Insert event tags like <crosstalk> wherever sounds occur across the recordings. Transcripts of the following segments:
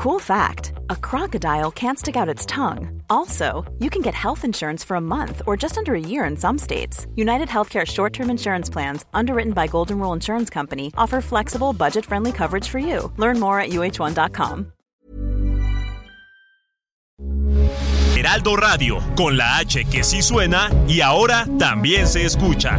Cool fact a crocodile can't stick out its tongue. Also, you can get health insurance for a month or just under a year in some states. United Healthcare short term insurance plans, underwritten by Golden Rule Insurance Company, offer flexible, budget friendly coverage for you. Learn more at uh1.com. Heraldo Radio, con la H que sí suena y ahora también se escucha.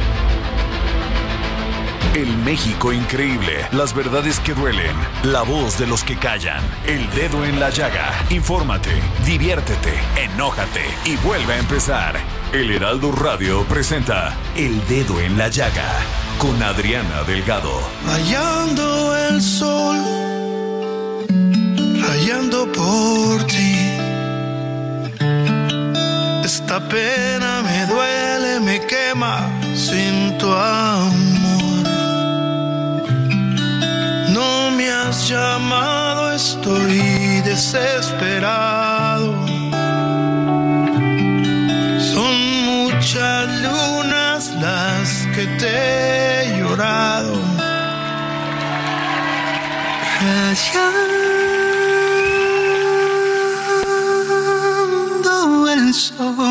El México increíble. Las verdades que duelen. La voz de los que callan. El dedo en la llaga. Infórmate, diviértete, enójate y vuelve a empezar. El Heraldo Radio presenta El Dedo en la Llaga con Adriana Delgado. Rayando el sol, rayando por ti. Esta pena me duele, me quema sin tu amor. Me has llamado, estoy desesperado. Son muchas lunas las que te he llorado. Rayando el sol.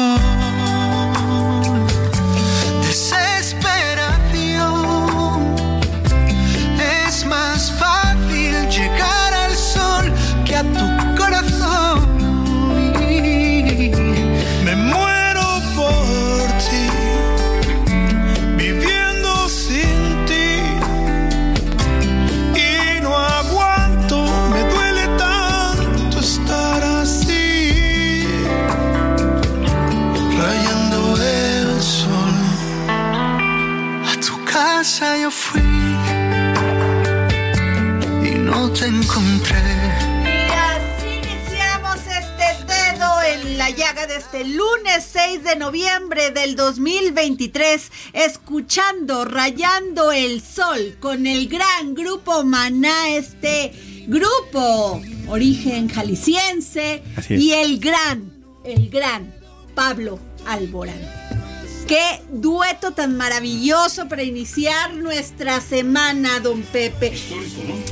De este lunes 6 de noviembre del 2023, escuchando Rayando el Sol con el gran grupo Maná, este grupo origen jalisciense y el gran, el gran Pablo Alborán. Qué dueto tan maravilloso para iniciar nuestra semana, don Pepe.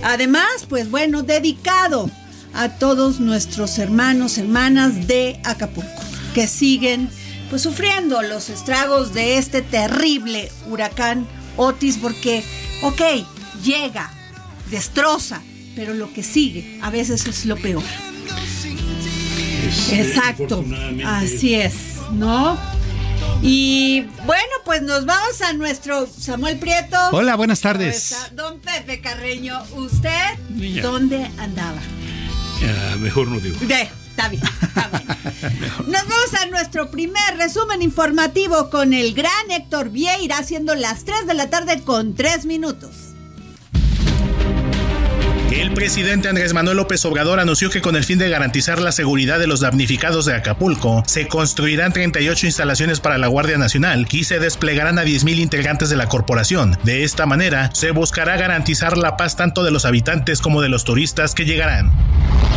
Además, pues bueno, dedicado a todos nuestros hermanos, hermanas de Acapulco, que siguen pues sufriendo los estragos de este terrible huracán Otis, porque, ok, llega, destroza, pero lo que sigue a veces es lo peor. Exacto, así es, ¿no? Y bueno, pues nos vamos a nuestro Samuel Prieto. Hola, buenas tardes. Don Pepe Carreño, ¿usted Niña. dónde andaba? Mejor no digo. De, está bien, está bien. <laughs> Nos vamos a nuestro primer resumen informativo con el gran Héctor Vieira, haciendo las 3 de la tarde con 3 minutos. El presidente Andrés Manuel López Obrador anunció que con el fin de garantizar la seguridad de los damnificados de Acapulco, se construirán 38 instalaciones para la Guardia Nacional y se desplegarán a 10.000 integrantes de la corporación. De esta manera, se buscará garantizar la paz tanto de los habitantes como de los turistas que llegarán.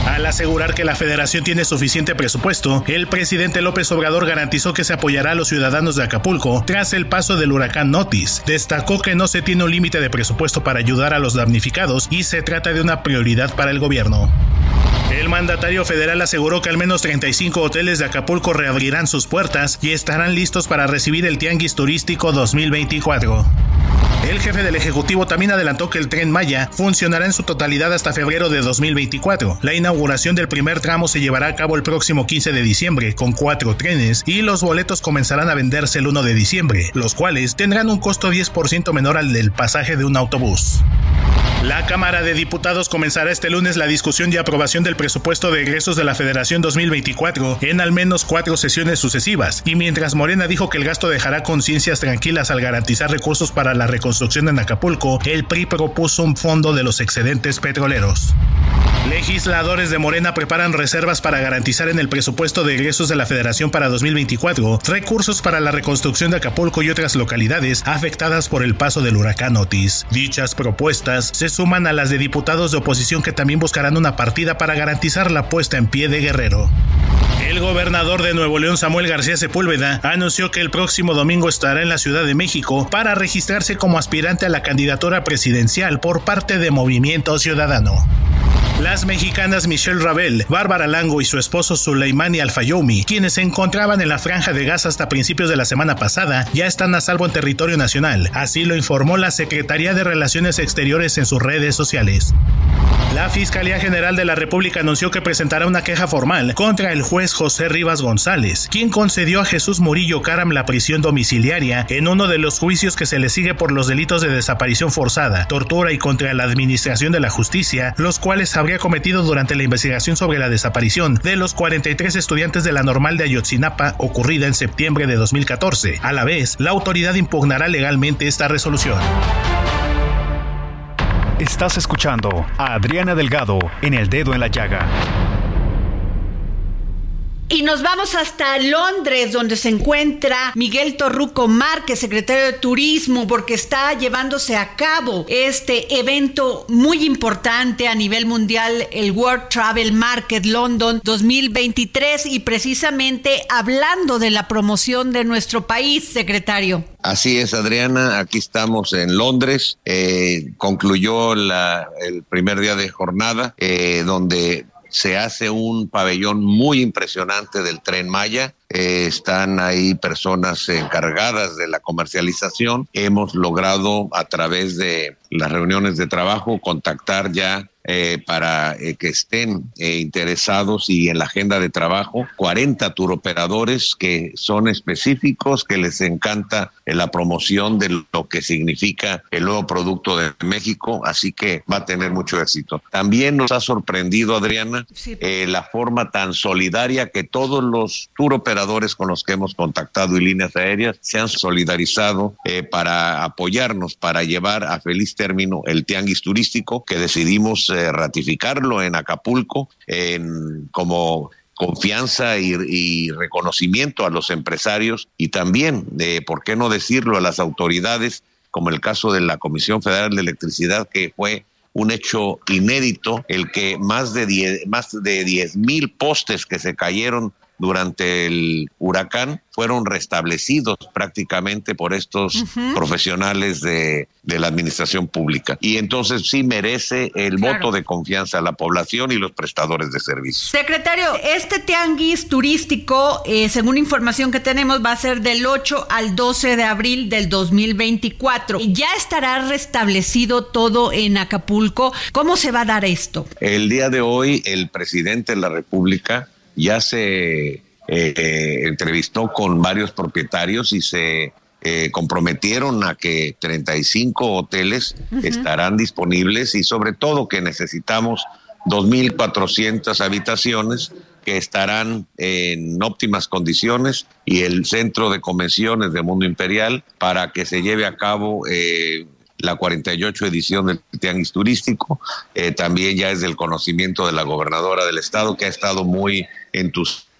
Al asegurar que la federación tiene suficiente presupuesto, el presidente López Obrador garantizó que se apoyará a los ciudadanos de Acapulco tras el paso del huracán Otis. Destacó que no se tiene un límite de presupuesto para ayudar a los damnificados y se trata de una prioridad para el gobierno. El mandatario federal aseguró que al menos 35 hoteles de Acapulco reabrirán sus puertas y estarán listos para recibir el Tianguis Turístico 2024. El jefe del Ejecutivo también adelantó que el tren Maya funcionará en su totalidad hasta febrero de 2024. La inauguración del primer tramo se llevará a cabo el próximo 15 de diciembre con cuatro trenes y los boletos comenzarán a venderse el 1 de diciembre, los cuales tendrán un costo 10% menor al del pasaje de un autobús. La Cámara de Diputados comenzará este lunes la discusión y aprobación del presupuesto de egresos de la Federación 2024 en al menos cuatro sesiones sucesivas, y mientras Morena dijo que el gasto dejará conciencias tranquilas al garantizar recursos para la reconstrucción en Acapulco, el PRI propuso un fondo de los excedentes petroleros. Legisladores de Morena preparan reservas para garantizar en el presupuesto de egresos de la Federación para 2024 recursos para la reconstrucción de Acapulco y otras localidades afectadas por el paso del huracán Otis. Dichas propuestas se suman a las de diputados de oposición que también buscarán una partida para garantizar la puesta en pie de Guerrero. El gobernador de Nuevo León, Samuel García Sepúlveda, anunció que el próximo domingo estará en la Ciudad de México para registrarse como aspirante a la candidatura presidencial por parte de Movimiento Ciudadano. Las mexicanas Michelle Ravel, Bárbara Lango y su esposo Suleimani Alfayomi, quienes se encontraban en la franja de gas hasta principios de la semana pasada, ya están a salvo en territorio nacional. Así lo informó la Secretaría de Relaciones Exteriores en sus redes sociales. La Fiscalía General de la República anunció que presentará una queja formal contra el juez José Rivas González, quien concedió a Jesús Murillo Caram la prisión domiciliaria en uno de los juicios que se le sigue por los delitos de desaparición forzada, tortura y contra la administración de la justicia, los cuales habría cometido durante la investigación sobre la desaparición de los 43 estudiantes de la normal de Ayotzinapa ocurrida en septiembre de 2014. A la vez, la autoridad impugnará legalmente esta resolución. Estás escuchando a Adriana Delgado en El Dedo en la Llaga. Y nos vamos hasta Londres, donde se encuentra Miguel Torruco Márquez, secretario de Turismo, porque está llevándose a cabo este evento muy importante a nivel mundial, el World Travel Market London 2023, y precisamente hablando de la promoción de nuestro país, secretario. Así es, Adriana. Aquí estamos en Londres. Eh, concluyó el primer día de jornada, eh, donde se hace un pabellón muy impresionante del tren Maya. Eh, están ahí personas encargadas de la comercialización. Hemos logrado a través de las reuniones de trabajo contactar ya eh, para eh, que estén eh, interesados y en la agenda de trabajo 40 turoperadores que son específicos, que les encanta la promoción de lo que significa el nuevo producto de México, así que va a tener mucho éxito. También nos ha sorprendido, Adriana, la forma tan solidaria que todos los turoperadores con los que hemos contactado y líneas aéreas se han solidarizado para apoyarnos, para llevar a feliz término el tianguis turístico que decidimos ratificarlo en Acapulco en, como confianza y, reconocimiento a los empresarios y también, de, ¿por qué no decirlo?, a las autoridades, como el caso de la Comisión Federal de Electricidad, que fue un hecho inédito, el que más de 10 más de diez mil postes que se cayeron durante el huracán fueron restablecidos prácticamente por estos profesionales de, la administración pública. Y entonces sí merece el voto de confianza a la población y los prestadores de servicios. Secretario, este tianguis turístico, eh, según información que tenemos, va a ser del 8 al 12 de abril del 2024. ¿Ya estará restablecido todo en Acapulco? ¿Cómo se va a dar esto? El día de hoy, el presidente de la República ya se eh, eh, entrevistó con varios propietarios y se eh, comprometieron a que 35 hoteles estarán disponibles y sobre todo que necesitamos 2.400 habitaciones que estarán en óptimas condiciones y el centro de convenciones de Mundo Imperial para que se lleve a cabo la 48 edición del Tianguis Turístico. también ya es del conocimiento de la gobernadora del estado que ha estado muy entusiasta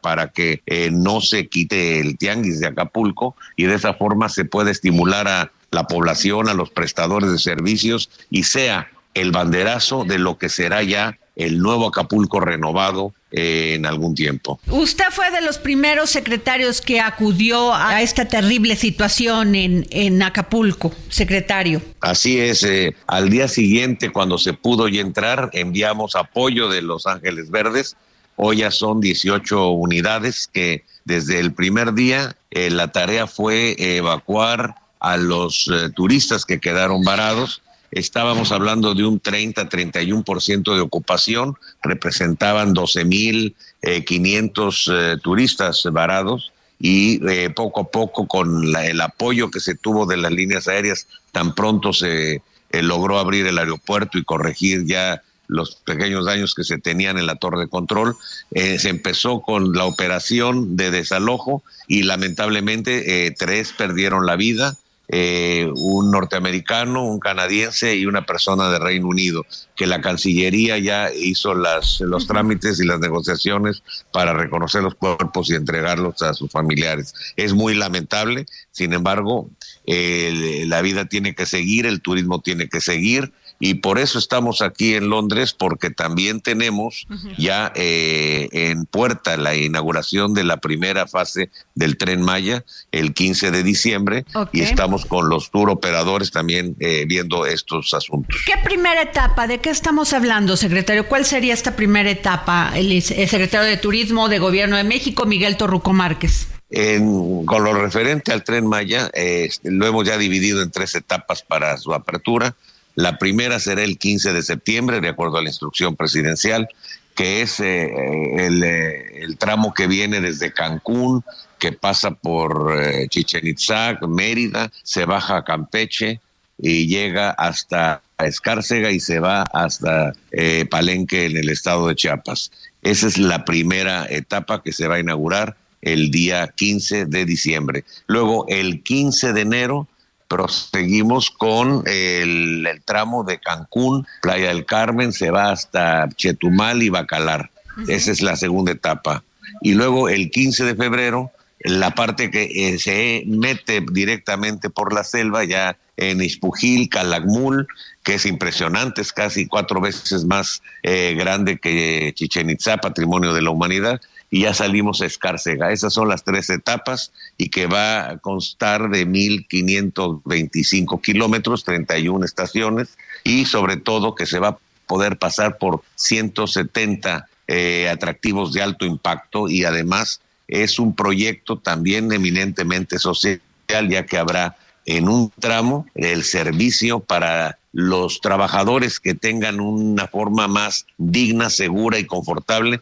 para que eh, no se quite el tianguis de Acapulco y de esa forma se puede estimular a la población, a los prestadores de servicios y sea el banderazo de lo que será ya el nuevo Acapulco renovado eh, en algún tiempo. Usted fue de los primeros secretarios que acudió a esta terrible situación en, en Acapulco, secretario. Así es, eh, al día siguiente cuando se pudo ya entrar, enviamos apoyo de Los Ángeles Verdes Hoy ya son 18 unidades que desde el primer día eh, la tarea fue evacuar a los turistas que quedaron varados. Estábamos hablando de un 30-31% de ocupación, representaban 12.500 eh, turistas varados y poco a poco con el apoyo que se tuvo de las líneas aéreas, tan pronto se logró abrir el aeropuerto y corregir ya los pequeños daños que se tenían en la torre de control. Eh, se empezó con la operación de desalojo y lamentablemente eh, tres perdieron la vida. Eh, un norteamericano, un canadiense y una persona de Reino Unido, que la Cancillería ya hizo las, los trámites y las negociaciones para reconocer los cuerpos y entregarlos a sus familiares. Es muy lamentable, sin embargo, la vida tiene que seguir, el turismo tiene que seguir y por eso estamos aquí en Londres, porque también tenemos ya eh, en puerta la inauguración de la primera fase del tren Maya el 15 de diciembre y estamos con los tour operadores también eh, viendo estos asuntos. ¿Qué primera etapa? ¿De qué estamos hablando, secretario? ¿Cuál sería esta primera etapa? El, secretario de Turismo de Gobierno de México, Miguel Torruco Márquez. con lo referente al tren Maya, eh, lo hemos ya dividido en tres etapas para su apertura. La primera será el 15 de septiembre, de acuerdo a la instrucción presidencial, que es eh, eh, el, tramo que viene desde Cancún, que pasa por eh, Chichen Itza, Mérida, se baja a Campeche y llega hasta Escárcega y se va hasta Palenque en el estado de Chiapas. Esa es la primera etapa que se va a inaugurar el día 15 de diciembre. Luego, el 15 de enero, proseguimos con el, tramo de Cancún, Playa del Carmen, se va hasta Chetumal y Bacalar. Esa es la segunda etapa. Y luego el 15 de febrero, la parte que eh, se mete directamente por la selva, ya en Ispujil, Calakmul, que es impresionante, es casi cuatro veces más eh, grande que Chichen Itza, patrimonio de la humanidad y ya salimos a Escárcega. Esas son las tres etapas y que va a constar de 1.525 kilómetros, 31 estaciones y sobre todo que se va a poder pasar por 170 eh, atractivos de alto impacto y además es un proyecto también eminentemente social ya que habrá en un tramo el servicio para los trabajadores que tengan una forma más digna, segura y confortable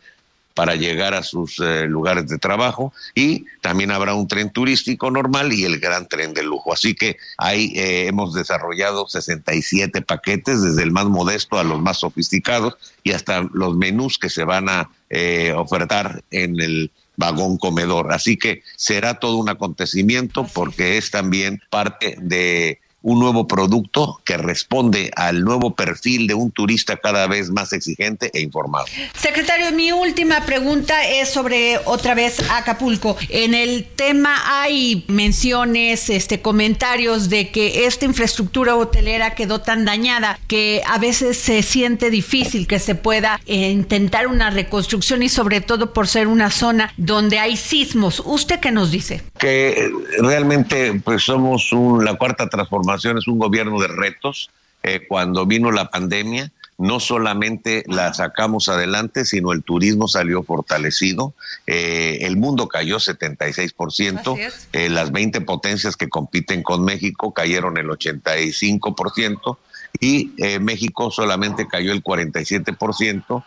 para llegar a sus eh, lugares de trabajo y también habrá un tren turístico normal y el gran tren de lujo. Así que ahí eh, hemos desarrollado 67 paquetes, desde el más modesto a los más sofisticados y hasta los menús que se van a eh, ofertar en el vagón comedor. Así que será todo un acontecimiento porque es también parte de un nuevo producto que responde al nuevo perfil de un turista cada vez más exigente e informado. Secretario, mi última pregunta es sobre otra vez Acapulco. En el tema hay menciones, este comentarios de que esta infraestructura hotelera quedó tan dañada que a veces se siente difícil que se pueda eh, intentar una reconstrucción y sobre todo por ser una zona donde hay sismos. ¿Usted qué nos dice? Que realmente pues somos la cuarta transformación es un gobierno de retos. Eh, cuando vino la pandemia, no solamente la sacamos adelante, sino el turismo salió fortalecido. Eh, el mundo cayó 76%. Eh, las 20 potencias que compiten con México cayeron el 85% y México solamente cayó el 47%.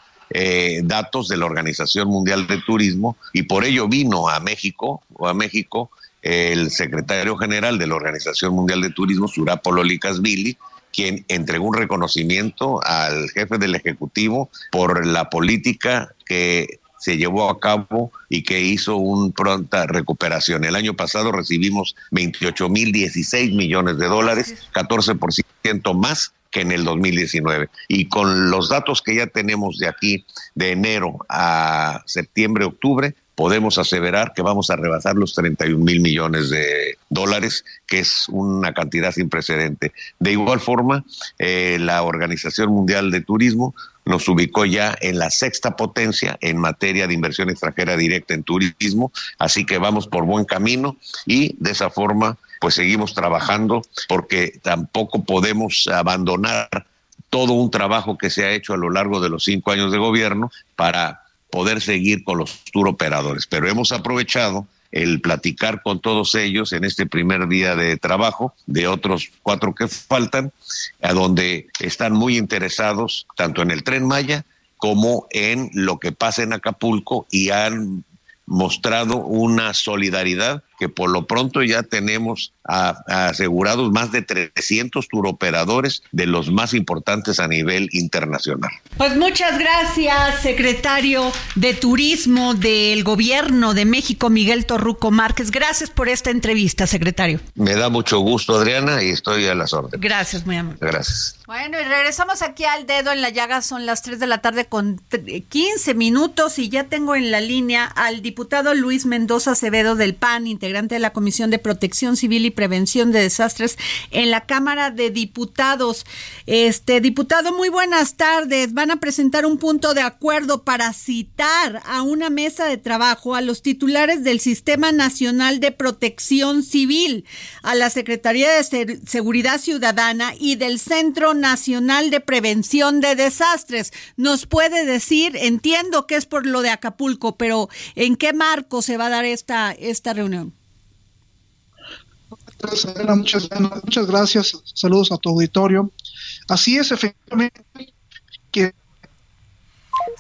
datos de la Organización Mundial de Turismo y por ello vino a México o a México el secretario general de la Organización Mundial de Turismo, Surapo Lolikasvili, quien entregó un reconocimiento al jefe del Ejecutivo por la política que se llevó a cabo y que hizo una pronta recuperación. El año pasado recibimos 28 mil 16 millones de dólares, 14% más que en el 2019. Y con los datos que ya tenemos de aquí, de enero a septiembre, octubre, podemos aseverar que vamos a rebasar los 31 mil millones de dólares, que es una cantidad sin precedente. De igual forma, eh, la Organización Mundial de Turismo nos ubicó ya en la sexta potencia en materia de inversión extranjera directa en turismo, así que vamos por buen camino y de esa forma pues seguimos trabajando porque tampoco podemos abandonar todo un trabajo que se ha hecho a lo largo de los cinco años de gobierno para poder seguir con los tour operadores. Pero hemos aprovechado el platicar con todos ellos en este primer día de trabajo, de otros cuatro que faltan, a donde están muy interesados tanto en el tren Maya como en lo que pasa en Acapulco y han mostrado una solidaridad que por lo pronto ya tenemos asegurados más de 300 turoperadores de los más importantes a nivel internacional. Pues muchas gracias, secretario de Turismo del Gobierno de México, Miguel Torruco Márquez. Gracias por esta entrevista, secretario. Me da mucho gusto, Adriana, y estoy a las órdenes. Gracias, muy amable. Gracias. Bueno, y regresamos aquí al dedo en la llaga, son las 3 de la tarde con 15 minutos y ya tengo en la línea al diputado Luis Mendoza Acevedo del PAN, integrante de la Comisión de Protección Civil y Prevención de Desastres en la Cámara de Diputados. Este diputado, muy buenas tardes. Van a presentar un punto de acuerdo para citar a una mesa de trabajo a los titulares del Sistema Nacional de Protección Civil, a la Secretaría de Seguridad Ciudadana y del Centro Nacional de Prevención de Desastres. ¿Nos puede decir, entiendo que es por lo de Acapulco, pero ¿en qué marco se va a dar esta, esta reunión? Muchas, muchas gracias. Saludos a tu auditorio. Así es, efectivamente, que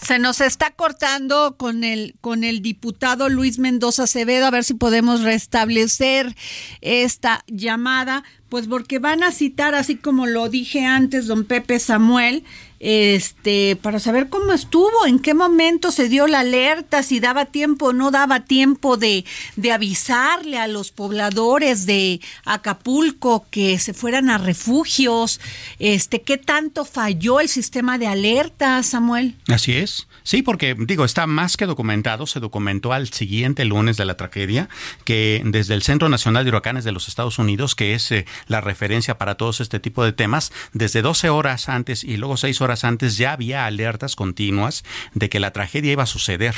se nos está cortando con el con el diputado Luis Mendoza Acevedo a ver si podemos restablecer esta llamada, pues porque van a citar así como lo dije antes don Pepe Samuel este, para saber cómo estuvo, en qué momento se dio la alerta, si daba tiempo o no daba tiempo de, de avisarle a los pobladores de Acapulco que se fueran a refugios, este, qué tanto falló el sistema de alerta, Samuel. Así es. Sí, porque digo, está más que documentado, se documentó al siguiente lunes de la tragedia, que desde el Centro Nacional de Huracanes de los Estados Unidos, que es eh, la referencia para todos este tipo de temas, desde 12 horas antes y luego 6 horas antes ya había alertas continuas de que la tragedia iba a suceder.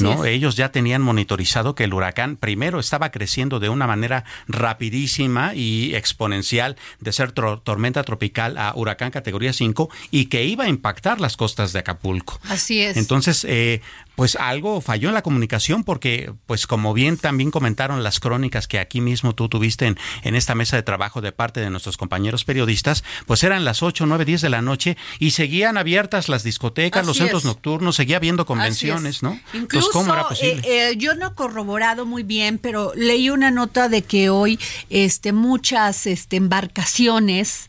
¿no? Ellos ya tenían monitorizado que el huracán primero estaba creciendo de una manera rapidísima y exponencial de ser tormenta tropical a huracán categoría 5 y que iba a impactar las costas de Acapulco. Así es. Entonces, eh, pues algo falló en la comunicación porque, pues como bien también comentaron las crónicas que aquí mismo tú tuviste en, en esta mesa de trabajo de parte de nuestros compañeros periodistas, pues eran las 8, 9, 10 de la noche y seguían abiertas las discotecas, los centros nocturnos, seguía habiendo convenciones, ¿no? Incluso, ¿cómo era posible? Eh, eh, yo no he corroborado muy bien, pero leí una nota de que hoy este, muchas este, embarcaciones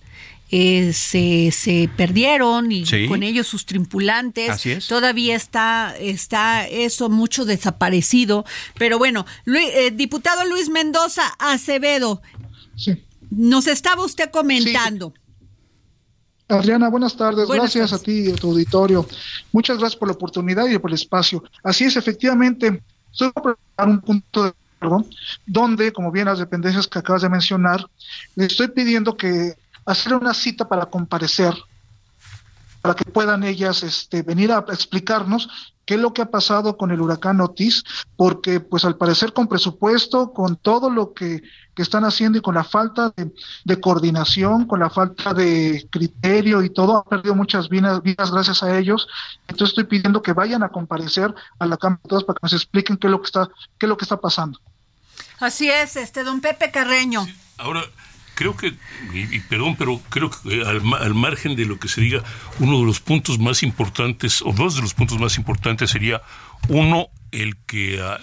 eh, se, se, perdieron y con ellos sus tripulantes. Todavía está, está eso mucho desaparecido. Pero bueno, eh, diputado Luis Mendoza Acevedo, nos estaba usted comentando. Adriana, buenas tardes. gracias a ti y a tu auditorio. Muchas gracias por la oportunidad y por el espacio. Así es, efectivamente, estoy preparar un punto de acuerdo donde, como bien las dependencias que acabas de mencionar, le estoy pidiendo que hacer una cita para comparecer, para que puedan ellas este, venir a explicarnos qué es lo que ha pasado con el huracán Otis, porque pues al parecer con presupuesto, con todo lo que, están haciendo y con la falta de, coordinación, con la falta de criterio y todo, han perdido muchas vidas, vidas gracias a ellos. Entonces estoy pidiendo que vayan a comparecer a la Cámara de Todos para que nos expliquen qué es lo que está, qué es lo que está pasando. Así es, este don Pepe Carreño. Ahora, creo que, y, perdón, pero creo que al, al, margen de lo que se diga, uno de los puntos más importantes, o dos de los puntos más importantes sería, uno, el que... Ah,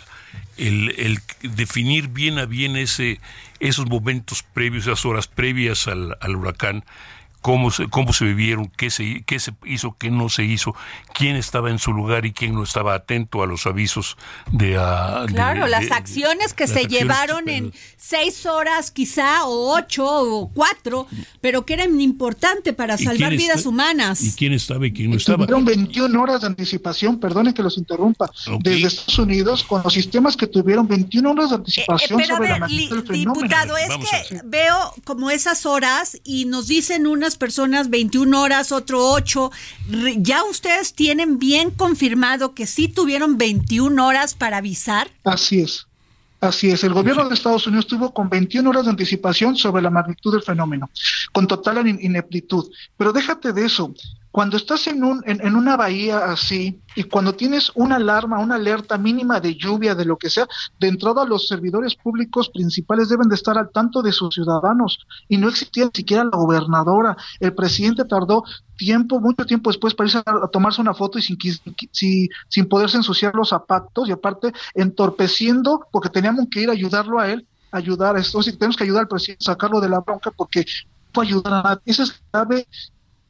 el, el, definir bien a bien ese, esos momentos previos, esas horas previas al, al huracán, cómo se, cómo se vivieron, qué se, qué se hizo, qué no se hizo, quién estaba en su lugar y quién no estaba atento a los avisos de... Uh, claro, las acciones que se llevaron en seis horas quizá, o ocho, o cuatro, pero que eran importantes para salvar vidas humanas. ¿Y quién estaba y quién no estaba? Tuvieron 21 horas de anticipación, perdone que los interrumpa, desde Estados Unidos, con los sistemas que tuvieron 21 horas de anticipación eh, sobre la Diputado, es que veo como esas horas y nos dicen unas personas 21 horas, otro 8. ¿Ya ustedes tienen bien confirmado que sí tuvieron 21 horas para avisar? Así es. Así es, el gobierno de Estados Unidos tuvo con 21 horas de anticipación sobre la magnitud del fenómeno, con total ineptitud. Pero déjate de eso, cuando estás en, un, en, una bahía así y cuando tienes una alarma, una alerta mínima de lluvia, de lo que sea, de entrada los servidores públicos principales deben de estar al tanto de sus ciudadanos y no existía ni siquiera la gobernadora. El presidente tardó tiempo, mucho tiempo después para irse a, tomarse una foto y sin, sin, sin poderse ensuciar los zapatos y aparte entorpeciendo porque teníamos que ir a ayudarlo a él ayudar a esto, si tenemos que ayudar al presidente a sacarlo de la bronca porque ayudar a nadie. Esa es clave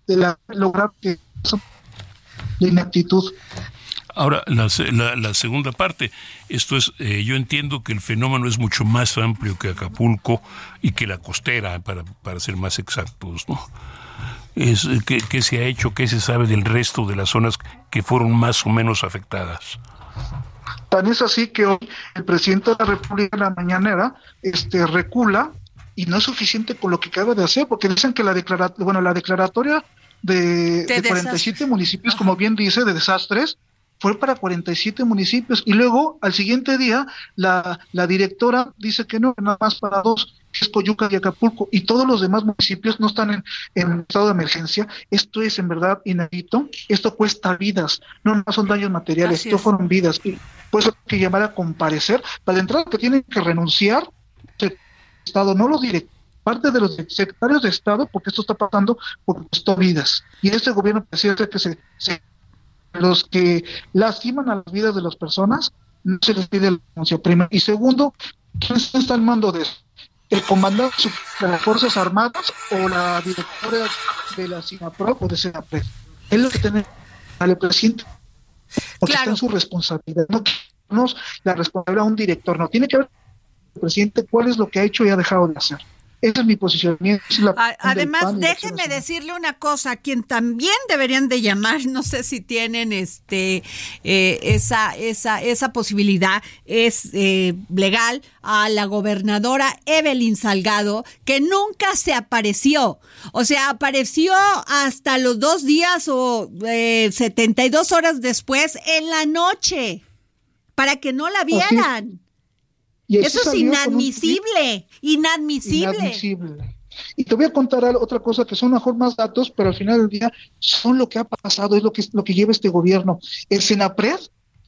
de la, lograr que de inactitud. Ahora, la, la, segunda parte, esto es, eh, yo entiendo que el fenómeno es mucho más amplio que Acapulco y que la costera, para, para ser más exactos, ¿no? Es, eh, ¿qué, se ha hecho? ¿Qué se sabe del resto de las zonas que fueron más o menos afectadas? Tan es así que hoy el presidente de la República en la mañanera este, recula y no es suficiente con lo que acaba de hacer, porque dicen que la, declara, bueno, la declaratoria de, 47 municipios, como bien dice, de desastres, fue para 47 municipios. Y luego, al siguiente día, la, la directora dice que no, nada más para dos, que es Coyuca y Acapulco, y todos los demás municipios no están en, en estado de emergencia. Esto es en verdad inédito. Esto cuesta vidas, no, no son daños materiales, esto fueron vidas. Y pues hay que llamar a comparecer. Para entrar, que tienen que renunciar, Estado, no los directores parte de los secretarios de Estado, porque esto está pasando porque costó vidas. Y este gobierno pareciera que se, los que lastiman a las vidas de las personas, no se les pide la denuncia primero. Y segundo, ¿quién está al mando de eso? ¿El comandante de las Fuerzas Armadas o la directora de la SINAPRO o de SINAPRED? Es lo que tiene al presidente. Porque está en su responsabilidad. No tenemos la responsabilidad a un director, no. Tiene que el presidente cuál es lo que ha hecho y ha dejado de hacer. Ese es mi posicionamiento. Además, déjeme decirle una cosa, a quien también deberían de llamar, <laughs> no sé si tienen este eh, esa, esa, esa posibilidad, es eh, legal, a la gobernadora Evelyn Salgado, que nunca se apareció. O sea, apareció hasta los dos días o eh, 72 horas después en la noche, para que no la vieran. Eso es inadmisible, inadmisible, Y te voy a contar otra cosa que son mejor más datos, pero al final del día son lo que ha pasado, es lo que, lo que lleva este gobierno. El Senapred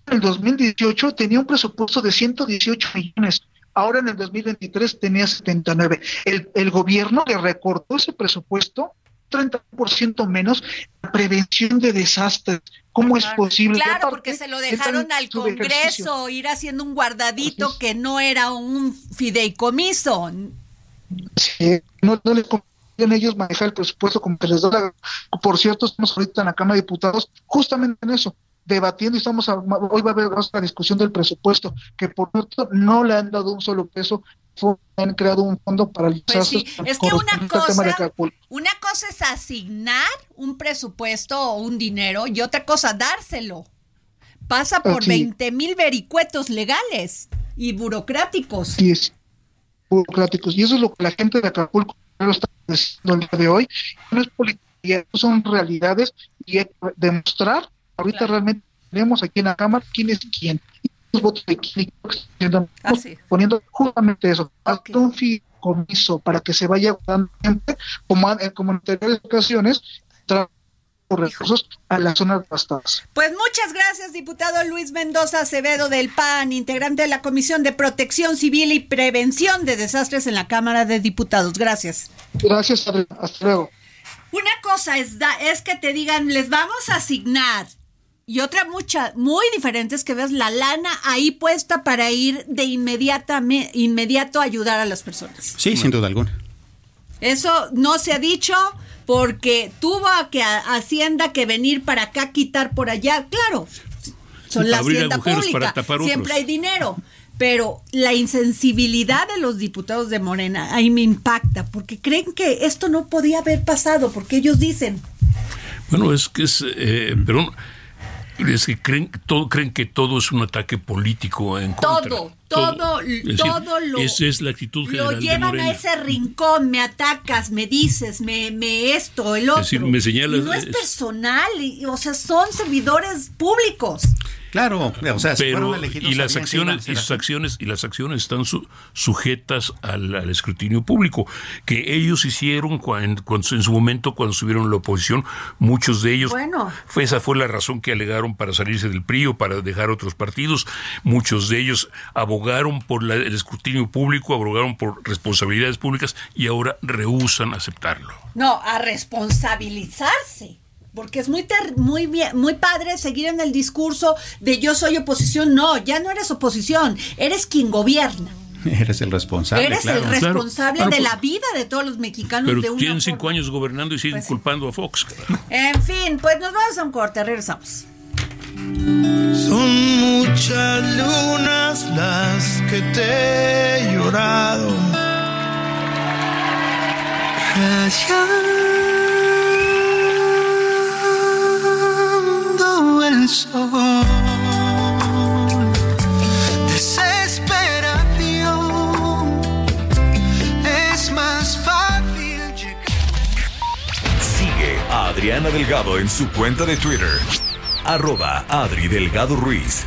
en el 2018 tenía un presupuesto de 118 millones, ahora en el 2023 tenía 79. El, el gobierno le recortó ese presupuesto 30% menos la prevención de desastres. ¿Cómo es posible? Claro, porque se lo dejaron al Congreso ir haciendo un guardadito que no era un fideicomiso. Sí, no, no les ellos manejar el presupuesto como que les da. Por cierto, estamos ahorita en la Cámara de Diputados justamente en eso debatiendo y estamos hoy va a haber otra discusión del presupuesto que por cierto no le han dado un solo peso han creado un fondo para el pues sí, es que una cosa, una cosa es asignar un presupuesto o un dinero y otra cosa dárselo. Pasa por 20 mil vericuetos legales y burocráticos. Sí es burocráticos. Y eso es lo que la gente de Acapulco está diciendo el día de hoy. No es política son realidades y demostrar. Ahorita realmente tenemos aquí en la Cámara quién es quién. Votos de quién poniendo justamente eso, okay. un fideicomiso para que se vaya dando siempre, como, como en anteriores ocasiones, recursos a las zonas devastadas. Pues muchas gracias, diputado Luis Mendoza Acevedo del PAN, integrante de la Comisión de Protección Civil y Prevención de Desastres en la Cámara de Diputados. Gracias. Gracias, hasta luego. Una cosa es, da, es que te digan, les vamos a asignar y otra mucha, muy diferente es que ves la lana ahí puesta para ir de inmediata, inmediato a ayudar a las personas. Sí, sin duda alguna. Eso no se ha dicho porque tuvo que Hacienda que venir para acá, quitar por allá. Claro, son la Hacienda pública, siempre hay dinero. Pero la insensibilidad de los diputados de Morena ahí me impacta, porque creen que esto no podía haber pasado, porque ellos dicen. Bueno, es que es, eh, pero es que creen, todo, creen que todo es un ataque político en contra. Todo, todo, todo, lo. Esa es la actitud general Lo llevan a ese rincón, me atacas, me dices, me, me esto, el otro. Es decir, me señalas. no es personal, o sea, son servidores públicos. Claro, o sea, pero y las acciones y sus acciones y las acciones están sujetas al, escrutinio público que ellos hicieron cuando, en su momento cuando subieron la oposición, muchos de ellos bueno. fue esa fue la razón que alegaron para salirse del PRI o para dejar otros partidos, muchos de ellos abogaron por el escrutinio público, abogaron por responsabilidades públicas y ahora rehusan aceptarlo. No, a responsabilizarse porque es muy muy bien, muy padre seguir en el discurso de yo soy oposición. No, ya no eres oposición, eres quien gobierna. <laughs> Eres el responsable. Eres el responsable de la vida de todos los mexicanos. Pero de tienen cinco años gobernando y siguen pues culpando a Fox. En fin, pues nos vamos a un corte, regresamos. Son muchas lunas las que te he llorado. el Desesperación es más fácil. Sigue a Adriana Delgado en su cuenta de Twitter. Arroba Adri Delgado Ruiz.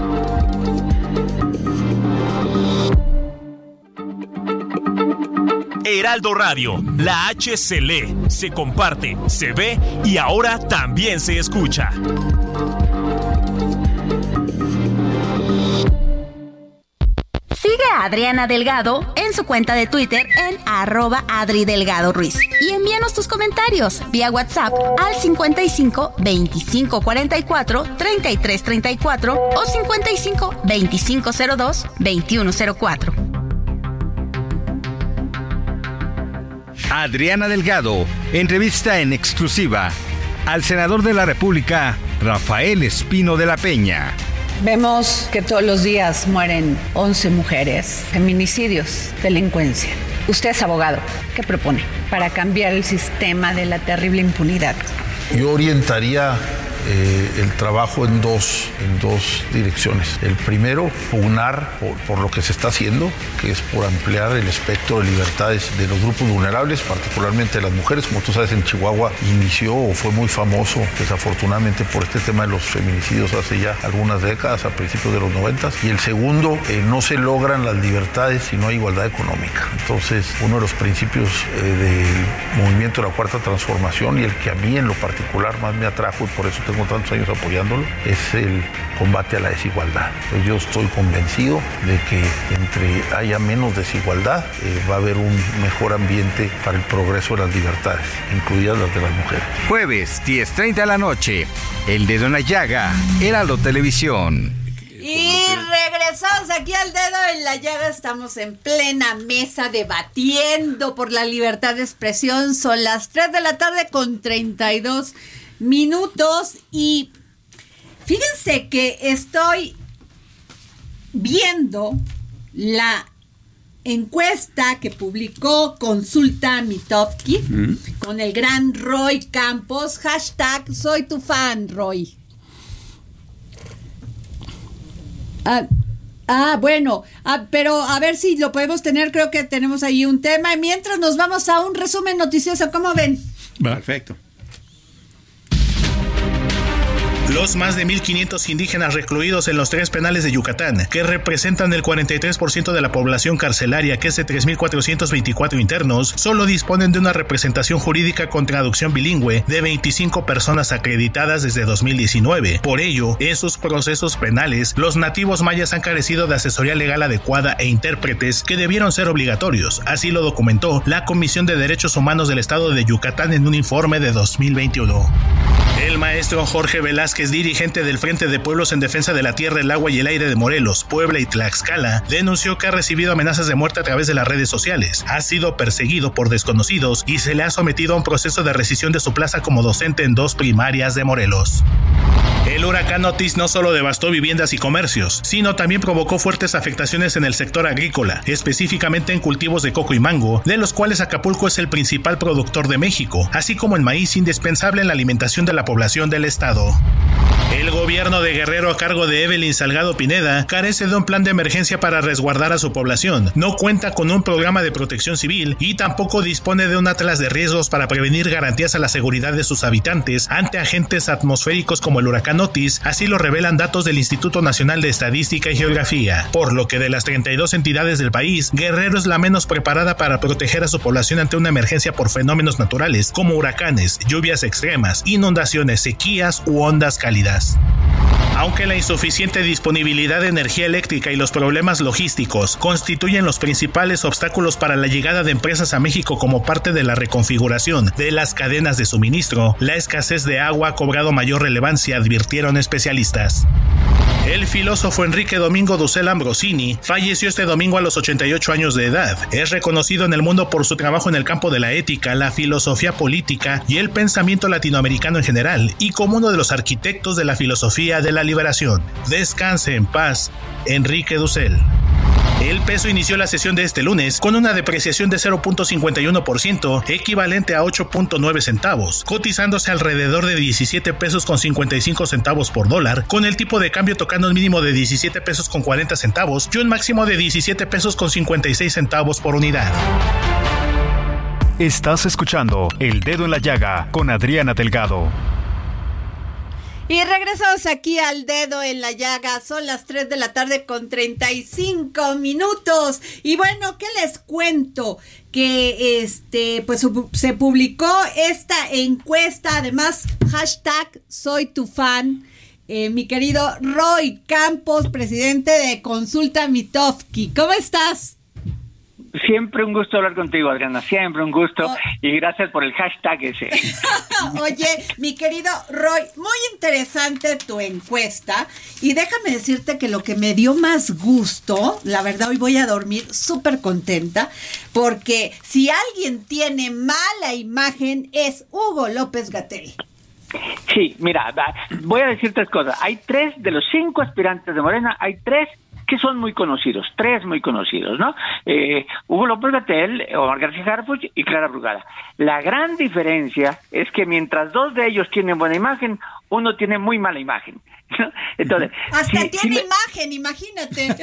Heraldo Radio, la H se lee, se comparte, se ve y ahora también se escucha. Sigue a Adriana Delgado en su cuenta de Twitter en arroba Adri Delgado Ruiz. Y envíanos tus comentarios vía WhatsApp al 55 25 44 33 34 o 55 25 02 21 04. Adriana Delgado entrevista en exclusiva al senador de la República, Rafael Espino de la Peña. Vemos que todos los días mueren 11 mujeres, feminicidios, delincuencia. Usted es abogado. ¿Qué propone para cambiar el sistema de la terrible impunidad? Yo orientaría eh, el trabajo en dos, en dos direcciones. El primero, pugnar por, lo que se está haciendo, que es por ampliar el espectro de libertades de los grupos vulnerables, particularmente de las mujeres. Como tú sabes, en Chihuahua inició o fue muy famoso, desafortunadamente, por este tema de los feminicidios hace ya algunas décadas, a principios de los noventas. Y el segundo, eh, no se logran las libertades si no hay igualdad económica. Entonces, uno de los principios eh, del movimiento de la Cuarta Transformación y el que a mí en lo particular más me atrajo y por eso tengo tantos años apoyándolo, es el combate a la desigualdad. Pues yo estoy convencido de que entre haya menos desigualdad, eh, va a haber un mejor ambiente para el progreso de las libertades, incluidas las de las mujeres. Jueves, 10.30 de la noche, El Dedo en la Llaga, Heraldo Televisión. Y regresamos aquí al dedo en la llaga. Estamos en plena mesa debatiendo por la libertad de expresión. Son las 3 de la tarde con 32 minutos y fíjense que estoy viendo la encuesta que publicó Consulta Mitofsky mm. con el gran Roy Campos, hashtag soy tu fan, Roy. Ah, ah bueno, ah, pero a ver si lo podemos tener, creo que tenemos ahí un tema. Mientras nos vamos a un resumen noticioso, ¿cómo ven? Perfecto. Los más de 1.500 indígenas recluidos en los tres penales de Yucatán, que representan el 43% de la población carcelaria, que es de 3.424 internos, solo disponen de una representación jurídica con traducción bilingüe de 25 personas acreditadas desde 2019. Por ello, en sus procesos penales, los nativos mayas han carecido de asesoría legal adecuada e intérpretes que debieron ser obligatorios. Así lo documentó la Comisión de Derechos Humanos del Estado de Yucatán en un informe de 2021. El maestro Jorge Velázquez, dirigente del Frente de Pueblos en Defensa de la Tierra, el Agua y el Aire de Morelos, Puebla y Tlaxcala, denunció que ha recibido amenazas de muerte a través de las redes sociales, ha sido perseguido por desconocidos y se le ha sometido a un proceso de rescisión de su plaza como docente en dos primarias de Morelos. El huracán Otis no solo devastó viviendas y comercios, sino también provocó fuertes afectaciones en el sector agrícola, específicamente en cultivos de coco y mango, de los cuales Acapulco es el principal productor de México, así como el maíz indispensable en la alimentación de la población del estado. El gobierno de Guerrero a cargo de Evelyn Salgado Pineda carece de un plan de emergencia para resguardar a su población, no cuenta con un programa de protección civil y tampoco dispone de un atlas de riesgos para prevenir garantías a la seguridad de sus habitantes ante agentes atmosféricos como el huracán Así lo revelan datos del Instituto Nacional de Estadística y Geografía, por lo que de las 32 entidades del país, Guerrero es la menos preparada para proteger a su población ante una emergencia por fenómenos naturales como huracanes, lluvias extremas, inundaciones, sequías u ondas cálidas. Aunque la insuficiente disponibilidad de energía eléctrica y los problemas logísticos constituyen los principales obstáculos para la llegada de empresas a México como parte de la reconfiguración de las cadenas de suministro, la escasez de agua ha cobrado mayor relevancia, especialistas. El filósofo Enrique Domingo Dussel Ambrosini falleció este domingo a los 88 años de edad. Es reconocido en el mundo por su trabajo en el campo de la ética, la filosofía política y el pensamiento latinoamericano en general, y como uno de los arquitectos de la filosofía de la liberación. Descanse en paz, Enrique Dussel. El peso inició la sesión de este lunes con una depreciación de 0.51%, equivalente a 8.9 centavos, cotizándose alrededor de 17 pesos con 55 centavos por dólar, con el tipo de cambio tocando un mínimo de 17 pesos con 40 centavos y un máximo de 17 pesos con 56 centavos por unidad. Estás escuchando El Dedo en la Llaga con Adriana Delgado. Y regresamos aquí al dedo en la llaga. Son las 3 de la tarde con 35 minutos. Y bueno, ¿qué les cuento? Que este, pues se publicó esta encuesta. Además, hashtag soy tu fan. Eh, mi querido Roy Campos, presidente de Consulta Mitofsky. ¿Cómo estás? Siempre un gusto hablar contigo, Adriana. Siempre un gusto. Oh. Y gracias por el hashtag ese. <laughs> Oye, mi querido Roy, muy interesante tu encuesta. Y déjame decirte que lo que me dio más gusto, la verdad, hoy voy a dormir súper contenta, porque si alguien tiene mala imagen es Hugo López Gatel. Sí, mira, voy a decir tres cosas. Hay tres de los cinco aspirantes de Morena, hay tres que son muy conocidos, tres muy conocidos, ¿no? Eh, Hugo López Gatel, Omar García Harfuch y Clara Brugada. La gran diferencia es que mientras dos de ellos tienen buena imagen, uno tiene muy mala imagen. Entonces, hasta tiene imagen, imagínate.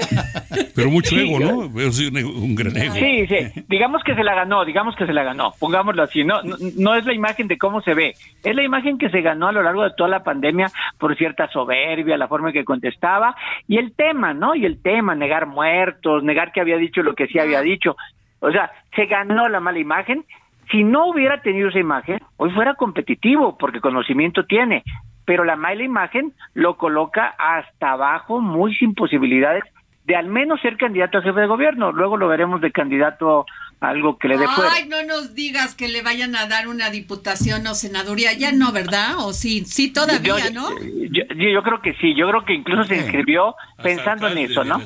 <laughs> Pero mucho ego, ¿no? Un gran ego. Sí, sí. Digamos que se la ganó, digamos que se la ganó. Pongámoslo así. No, no, es la imagen de cómo se ve, es la imagen que se ganó a lo largo de toda la pandemia por cierta soberbia, la forma en que contestaba y el tema, ¿no? Y el tema, negar muertos, negar que había dicho lo que sí había dicho. O sea, se ganó la mala imagen si no hubiera tenido esa imagen, hoy fuera competitivo, porque conocimiento tiene, pero la mala imagen lo coloca hasta abajo, muy sin posibilidades de al menos ser candidato a jefe de gobierno. Luego lo veremos de candidato a algo que le dé fuera. Ay, no nos digas que le vayan a dar una diputación o senaduría. Ya no, ¿verdad? O sí, sí todavía, ¿no? Yo, creo que sí. Yo creo que incluso se inscribió pensando en eso, ¿no?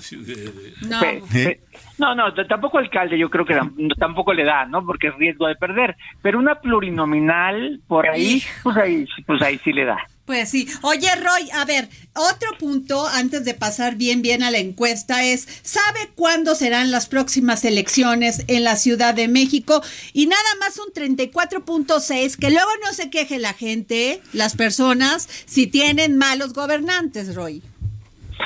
No. No, no, tampoco alcalde yo creo que tampoco le da, ¿no? Porque es riesgo de perder. Pero una plurinominal por ahí, pues ahí, pues ahí sí le da. Sí. Oye, Roy, a ver, otro punto antes de pasar bien, bien a la encuesta es, ¿sabe cuándo serán las próximas elecciones en la Ciudad de México? Y nada más un 34.6, que luego no se queje la gente, las personas, si tienen malos gobernantes, Roy.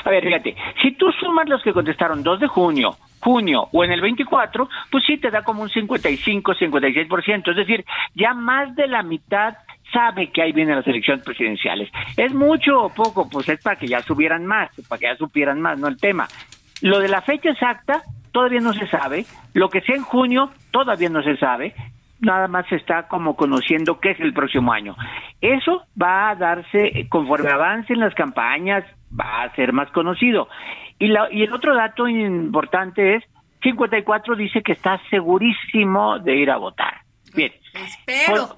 A ver, fíjate, si tú sumas los que contestaron 2 de junio, junio o en el 24, pues sí te da como un 55, 56%, es decir, ya más de la mitad sabe que ahí vienen las elecciones presidenciales. ¿Es mucho o poco? Pues es para que ya subieran más, para que ya supieran más, no el tema. Lo de la fecha exacta todavía no se sabe. Lo que sea en junio todavía no se sabe. Nada más se está como conociendo qué es el próximo año. Eso va a darse conforme avancen las campañas, va a ser más conocido. Y, la, y el otro dato importante es 54 dice que está segurísimo de ir a votar. Bien. Espero.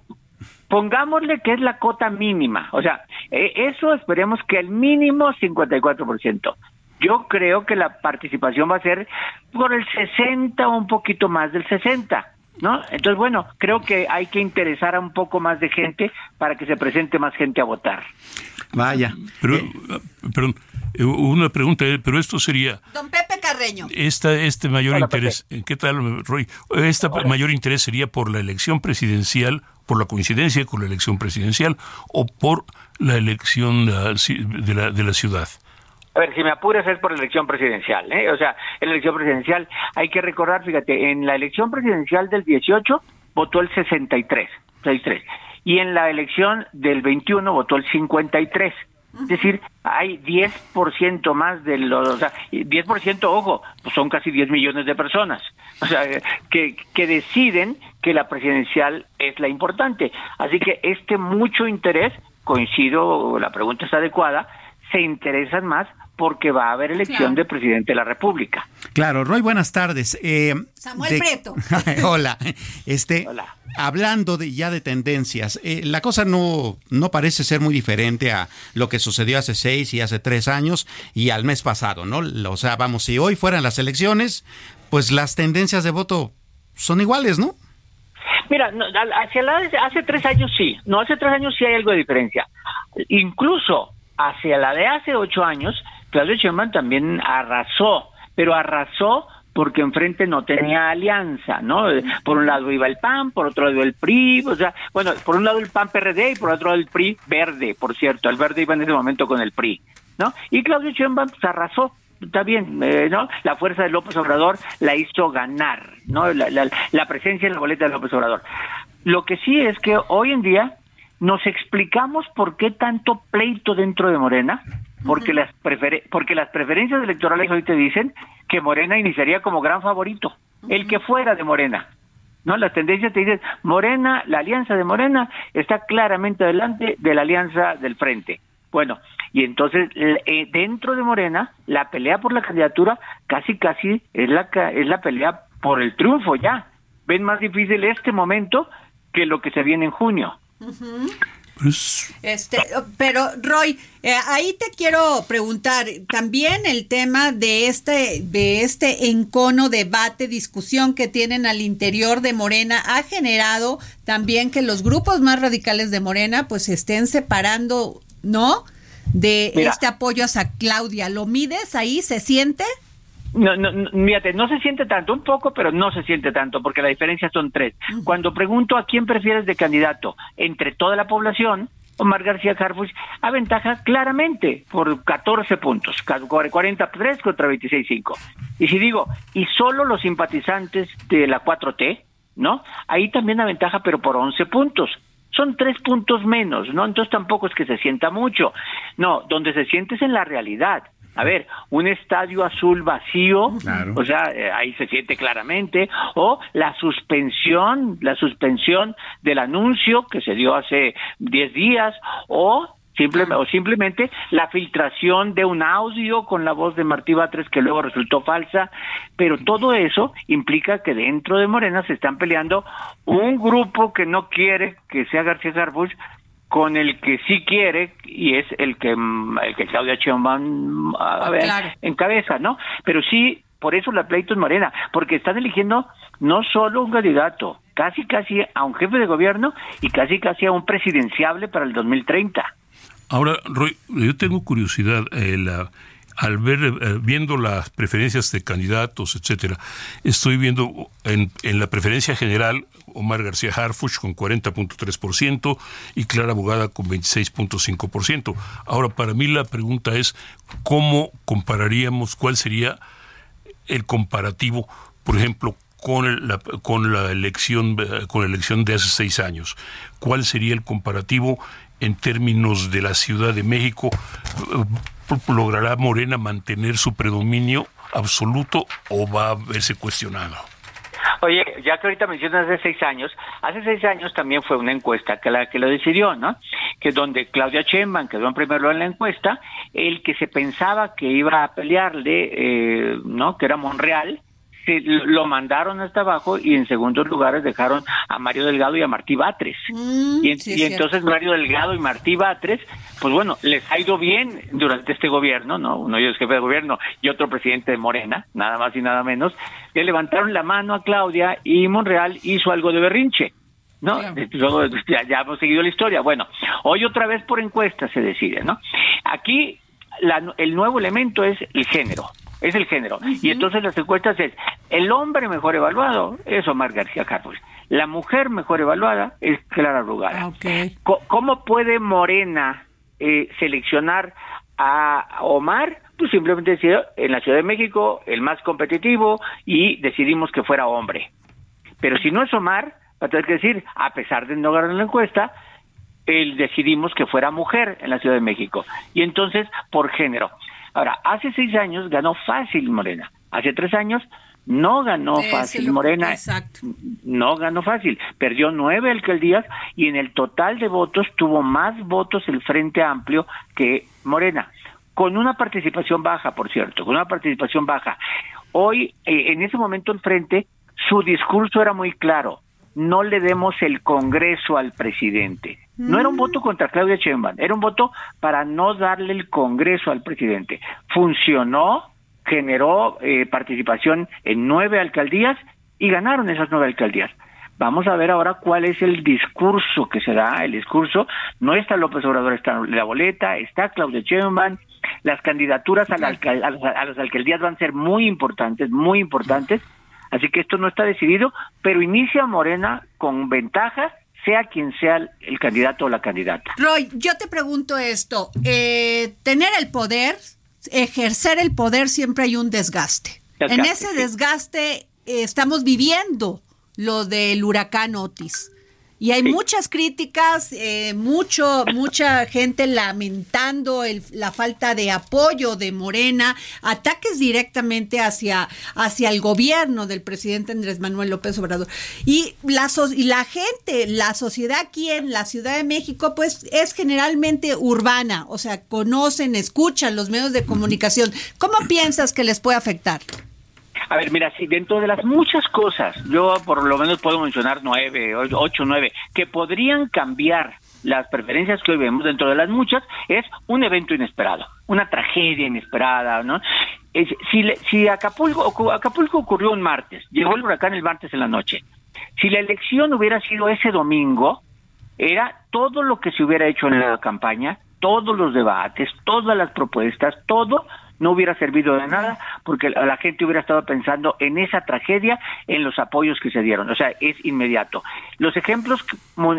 Pongámosle que es la cota mínima. O sea, eh, eso esperemos que el mínimo 54%. Yo creo que la participación va a ser por el 60 o un poquito más del 60. ¿No? Entonces, bueno, creo que hay que interesar a un poco más de gente para que se presente más gente a votar. Vaya. Pero, perdón, eh, una pregunta, eh, pero esto sería... Don Pepe Carreño. Esta, este mayor interés, ¿qué tal, Roy? Este mayor interés sería por la elección presidencial, por la coincidencia con la elección presidencial o por la elección de la, de la ciudad. A ver, si me apuras es por la elección presidencial, ¿eh? O sea, en la elección presidencial hay que recordar, fíjate, en la elección presidencial del 18 votó el 63, 63 y en la elección del 21 votó el 53. Es decir, hay 10% más de los, o sea, 10%, ojo, pues son casi 10 millones de personas, o sea, que, que deciden que la presidencial es la importante. Así que este mucho interés, coincido, la pregunta es adecuada, se interesan más porque va a haber elección de presidente de la República. Claro, Roy, buenas tardes. Eh, Samuel Preto. <laughs> Hola. Este, Hablando de, ya de tendencias, eh, la cosa no, no parece ser muy diferente a lo que sucedió hace seis y hace tres años y al mes pasado, ¿no? O sea, vamos, si hoy fueran las elecciones, pues las tendencias de voto son iguales, ¿no? Mira, hacia la, hace tres años sí, no, hace tres años sí hay algo de diferencia. Incluso hacia la de hace ocho años, Claudio Sheinbaum también arrasó, pero arrasó porque enfrente no tenía alianza, ¿no? Por un lado iba el PAN, por otro lado el PRI, o sea, bueno, por un lado el PAN PRD y por otro lado el PRI verde, por cierto, el verde iba en ese momento con el PRI, ¿no? Y Claudio Sheinbaum pues, arrasó, está bien, eh, ¿no? La fuerza de López Obrador la hizo ganar, ¿no? La, la presencia en la boleta de López Obrador. Lo que sí es que hoy en día nos explicamos por qué tanto pleito dentro de Morena, porque las porque las preferencias electorales hoy te dicen que Morena iniciaría como gran favorito, el que fuera de Morena. ¿No? Las tendencias te dicen, Morena, la alianza de Morena está claramente delante de la alianza del frente. Bueno, y entonces eh, dentro de Morena, la pelea por la candidatura casi casi es la, es la pelea por el triunfo ya. Ven más difícil este momento que lo que se viene en junio. Este, pero Roy, eh, ahí te quiero preguntar también el tema de este de este encono debate discusión que tienen al interior de Morena ha generado también que los grupos más radicales de Morena pues se estén separando, ¿no? De este apoyo a Claudia. ¿Lo mides ahí? ¿Se siente? No, no, no, no se siente tanto, un poco, pero no se siente tanto, porque la diferencia son tres. Cuando pregunto a quién prefieres de candidato entre toda la población, Omar García Harfuch aventaja claramente por 14 puntos, 43 contra 26.5. Y si digo, y solo los simpatizantes de la 4T, ¿no? Ahí también aventaja, pero por 11 puntos. Son tres puntos menos, ¿no? Entonces tampoco es que se sienta mucho. No, donde se siente es en la realidad. A ver, un estadio azul vacío, o sea, eh, ahí se siente claramente, o la suspensión, la suspensión del anuncio que se dio hace 10 días, o Simplemente, o simplemente la filtración de un audio con la voz de Martí Batres que luego resultó falsa, pero todo eso implica que dentro de Morena se están peleando un grupo que no quiere que sea García Garbush con el que sí quiere y es el que el que Claudia Sheinbaum a ver, encabeza, ¿no? Pero sí, por eso la pleito es morena, porque están eligiendo no solo un candidato, casi casi a un jefe de gobierno y casi casi a un presidenciable para el 2030. Ahora, Roy, yo tengo curiosidad, eh, la, al ver, eh, viendo las preferencias de candidatos, etcétera, estoy viendo en, en la preferencia general Omar García Harfuch con 40.3% y Clara Bogada con 26.5%. Ahora, para mí la pregunta es, ¿cómo compararíamos, cuál sería el comparativo, por ejemplo, con la, con la elección con la elección de hace seis años. ¿Cuál sería el comparativo en términos de la Ciudad de México? ¿Logrará Morena mantener su predominio absoluto o va a verse cuestionado? Oye, ya que ahorita mencionas hace seis años, hace seis años también fue una encuesta que la que lo decidió, ¿no? Que donde Claudia Sheinbaum quedó en primer lugar en la encuesta, el que se pensaba que iba a pelearle, eh, ¿no? Que era Monreal, lo mandaron hasta abajo y en segundos lugares dejaron a Mario Delgado y a Martí Batres. Mm, y, entonces Mario Delgado y Martí Batres, pues bueno, les ha ido bien durante este gobierno, ¿no? Uno de ellos jefe de gobierno y otro presidente de Morena, nada más y nada menos, le levantaron la mano a Claudia y Monreal hizo algo de berrinche. ¿no? ya, ya, hemos seguido la historia. Bueno, hoy otra vez por encuesta se decide, ¿no? Aquí el nuevo elemento es el género es el género. Y entonces las encuestas es, el hombre mejor evaluado es Omar García Carlos. La mujer mejor evaluada es Clara Rugada. Okay. ¿Cómo puede Morena eh, seleccionar a Omar? Pues simplemente decir, en la Ciudad de México, el más competitivo, y decidimos que fuera hombre. Pero si no es Omar, va a tener que decir, a pesar de no ganar la encuesta, el decidimos que fuera mujer en la Ciudad de México. Y entonces, por género. Ahora, hace seis años ganó fácil Morena. Hace tres años no ganó fácil Morena. Exacto. No ganó fácil. Perdió nueve alcaldías y en el total de votos tuvo más votos el Frente Amplio que Morena. Con una participación baja, por cierto, con una participación baja. Hoy, eh, en ese momento, el Frente, su discurso era muy claro. No le demos el Congreso al presidente no era un mm. voto contra Claudia Sheinbaum, era un voto para no darle el Congreso al presidente. Funcionó, generó eh, participación en nueve alcaldías y ganaron esas nueve alcaldías. Vamos a ver ahora cuál es el discurso que se da. El discurso no está López Obrador, está la boleta, está Claudia Sheinbaum. Las candidaturas a, la a, las alcaldías van a ser muy importantes, muy importantes. Así que esto no está decidido, pero inicia Morena con ventajas sea quien sea el candidato o la candidata. Roy, yo te pregunto esto, eh, tener el poder, ejercer el poder, siempre hay un desgaste. en ese desgaste eh, estamos viviendo lo del huracán Otis. Y hay muchas críticas, eh, mucho, mucha gente lamentando la falta de apoyo de Morena, ataques directamente hacia, hacia el gobierno del presidente Andrés Manuel López Obrador. Y la, y la gente, la sociedad aquí en la Ciudad de México, pues es generalmente urbana, o sea, conocen, escuchan los medios de comunicación. ¿Cómo piensas que les puede afectar? A ver, mira, si dentro de las muchas cosas, yo por lo menos puedo mencionar nueve, ocho, nueve, que podrían cambiar las preferencias que hoy vemos dentro de las muchas, es un evento inesperado, una tragedia inesperada, ¿no? si, si Acapulco, Acapulco ocurrió un martes, llegó el huracán el martes en la noche, si la elección hubiera sido ese domingo, era todo lo que se hubiera hecho en la campaña, todos los debates, todas las propuestas, todo no hubiera servido de nada porque la gente hubiera estado pensando en esa tragedia, en los apoyos que se dieron. O sea, es inmediato. Los ejemplos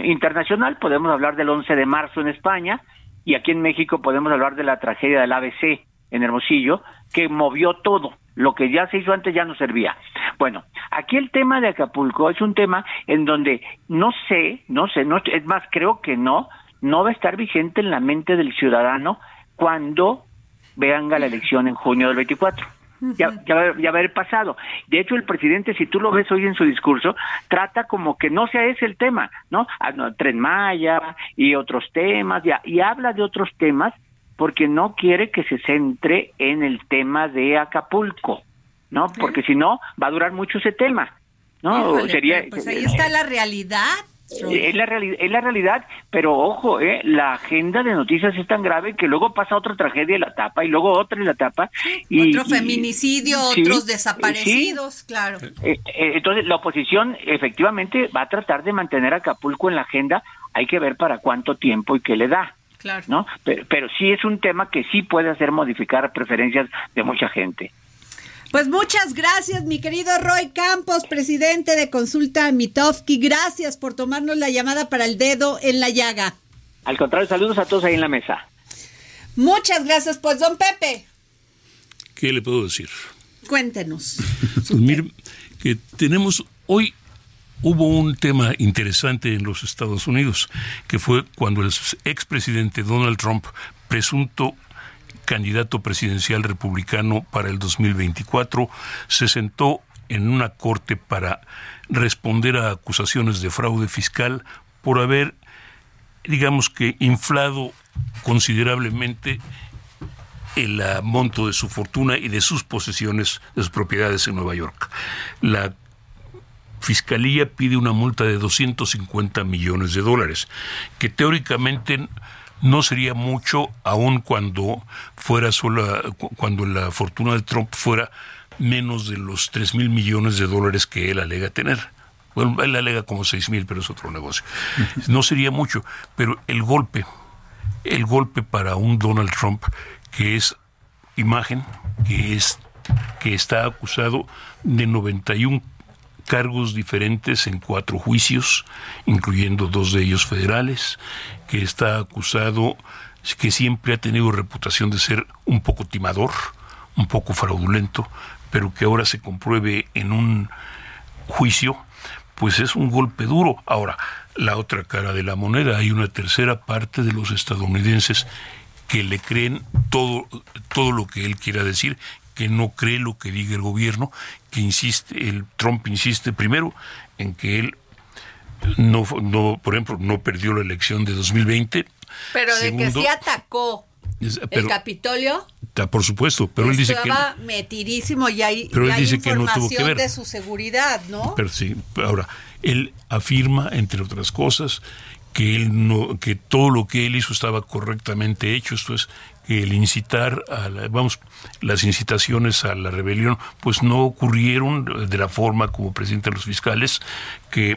internacional, podemos hablar del 11 de marzo en España y aquí en México podemos hablar de la tragedia del ABC en Hermosillo, que movió todo. Lo que ya se hizo antes ya no servía. Bueno, aquí el tema de Acapulco es un tema en donde no sé, no sé, no, es más, creo que no, no va a estar vigente en la mente del ciudadano cuando vean la elección en junio del 24. Ya, ya, va a haber pasado. De hecho, el presidente, si tú lo ves hoy en su discurso, trata como que no sea ese el tema, ¿no? Ah, Tren Maya y otros temas, ya, y habla de otros temas porque no quiere que se centre en el tema de Acapulco, ¿no? Porque si no, va a durar mucho ese tema, ¿no? Sería, pues ahí está la realidad. Es la, es la realidad, pero ojo, eh, la agenda de noticias es tan grave que luego pasa otra tragedia en la tapa y luego otra en la tapa. y, otro feminicidio, otros desaparecidos, claro. Eh, eh, entonces, la oposición efectivamente va a tratar de mantener a Acapulco en la agenda. Hay que ver para cuánto tiempo y qué le da. Claro. ¿no? Pero, pero sí es un tema que sí puede hacer modificar preferencias de mucha gente. Pues muchas gracias, mi querido Roy Campos, presidente de Consulta Mitofsky. Gracias por tomarnos la llamada para el dedo en la llaga. Al contrario, saludos a todos ahí en la mesa. Muchas gracias, pues, don Pepe. ¿Qué le puedo decir? Cuéntenos. <laughs> Pues que tenemos hoy hubo un tema interesante en los Estados Unidos, que fue cuando el expresidente Donald Trump, presunto candidato presidencial republicano para el 2024, se sentó en una corte para responder a acusaciones de fraude fiscal por haber, digamos que, inflado considerablemente el monto de su fortuna y de sus posesiones, de sus propiedades en Nueva York. La Fiscalía pide una multa de 250 millones de dólares, que teóricamente no sería mucho aun cuando fuera sola, cuando la fortuna de Trump fuera menos de los 3 mil millones de dólares que él alega tener. Bueno, él alega como 6 mil, pero es otro negocio. No sería mucho, pero el golpe, el golpe para un Donald Trump que es imagen, que es que está acusado de 91 cargos diferentes en cuatro juicios, incluyendo dos de ellos federales, que está acusado, que siempre ha tenido reputación de ser un poco timador, un poco fraudulento, pero que ahora se compruebe en un juicio, pues es un golpe duro. Ahora, la otra cara de la moneda, hay una tercera parte de los estadounidenses que le creen todo, todo lo que él quiera decir que no cree lo que diga el gobierno, que insiste, el Trump insiste primero en que él no, no por ejemplo, no perdió la elección de 2020. Pero de que sí atacó el Capitolio. Por supuesto, pero él dice que estaba metidísimo y hay, pero él hay dice que no tuvo que ver. de su seguridad, ¿no? Pero sí, ahora él afirma entre otras cosas que él no que todo lo que él hizo estaba correctamente hecho, esto es el incitar a vamos las incitaciones a la rebelión pues no ocurrieron de la forma como presentan los fiscales que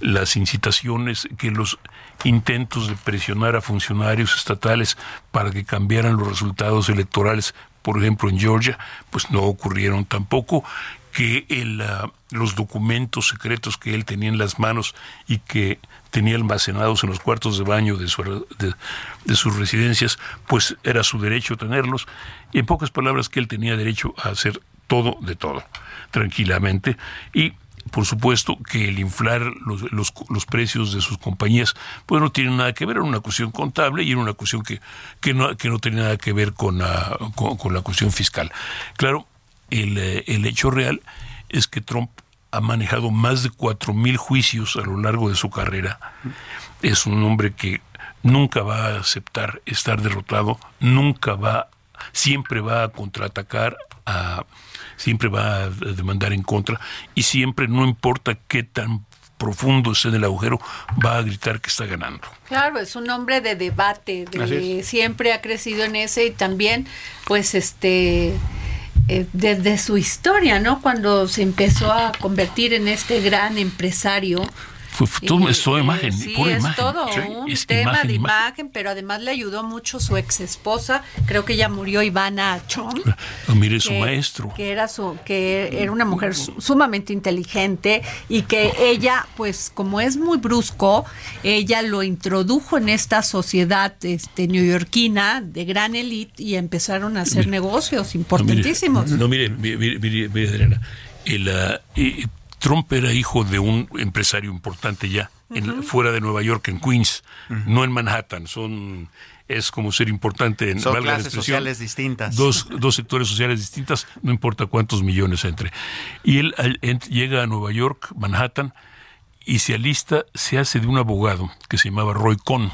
las incitaciones que los intentos de presionar a funcionarios estatales para que cambiaran los resultados electorales por ejemplo en Georgia pues no ocurrieron tampoco que el, ah, los documentos secretos que él tenía en las manos y que tenía almacenados en los cuartos de baño de, su, de, sus residencias, pues era su derecho tenerlos. Y en pocas palabras que él tenía derecho a hacer todo de todo, tranquilamente. Y por supuesto que el inflar los, precios de sus compañías, pues no tiene nada que ver, era una cuestión contable y era una cuestión que, que, no, tenía nada que ver con, con, la cuestión fiscal. Claro, el, eh, el hecho real es que Trump ha manejado más de cuatro mil juicios a lo largo de su carrera. Es un hombre que nunca va a aceptar estar derrotado, nunca va, siempre va a contraatacar, a, siempre va a demandar en contra y siempre, no importa qué tan profundo esté en el agujero, va a gritar que está ganando. Claro, es un hombre de debate, de, siempre ha crecido en ese y también, pues, este eh, desde su historia, ¿no? Cuando se empezó a convertir en este gran empresario fue, todo, es toda imagen, sí, pura es imagen. todo un tema de imagen, pero además le ayudó mucho su ex esposa, creo que ella murió Ivana Chom. Ah, mire su maestro. Que era su que era una mujer sumamente inteligente y que ella pues como es muy brusco, ella lo introdujo en esta sociedad este neoyorquina de gran élite y empezaron a hacer negocios importantísimos. No, mire, mire, mire, Adriana, el, uh, Trump era hijo de un empresario importante ya, en, fuera de Nueva York, en Queens, no en Manhattan. Son es como ser importante en Son clases sociales distintas. Dos, <laughs> dos sectores sociales distintas, no importa cuántos millones entre. Y él, llega a Nueva York, Manhattan, y se alista, se hace de un abogado que se llamaba Roy Cohn.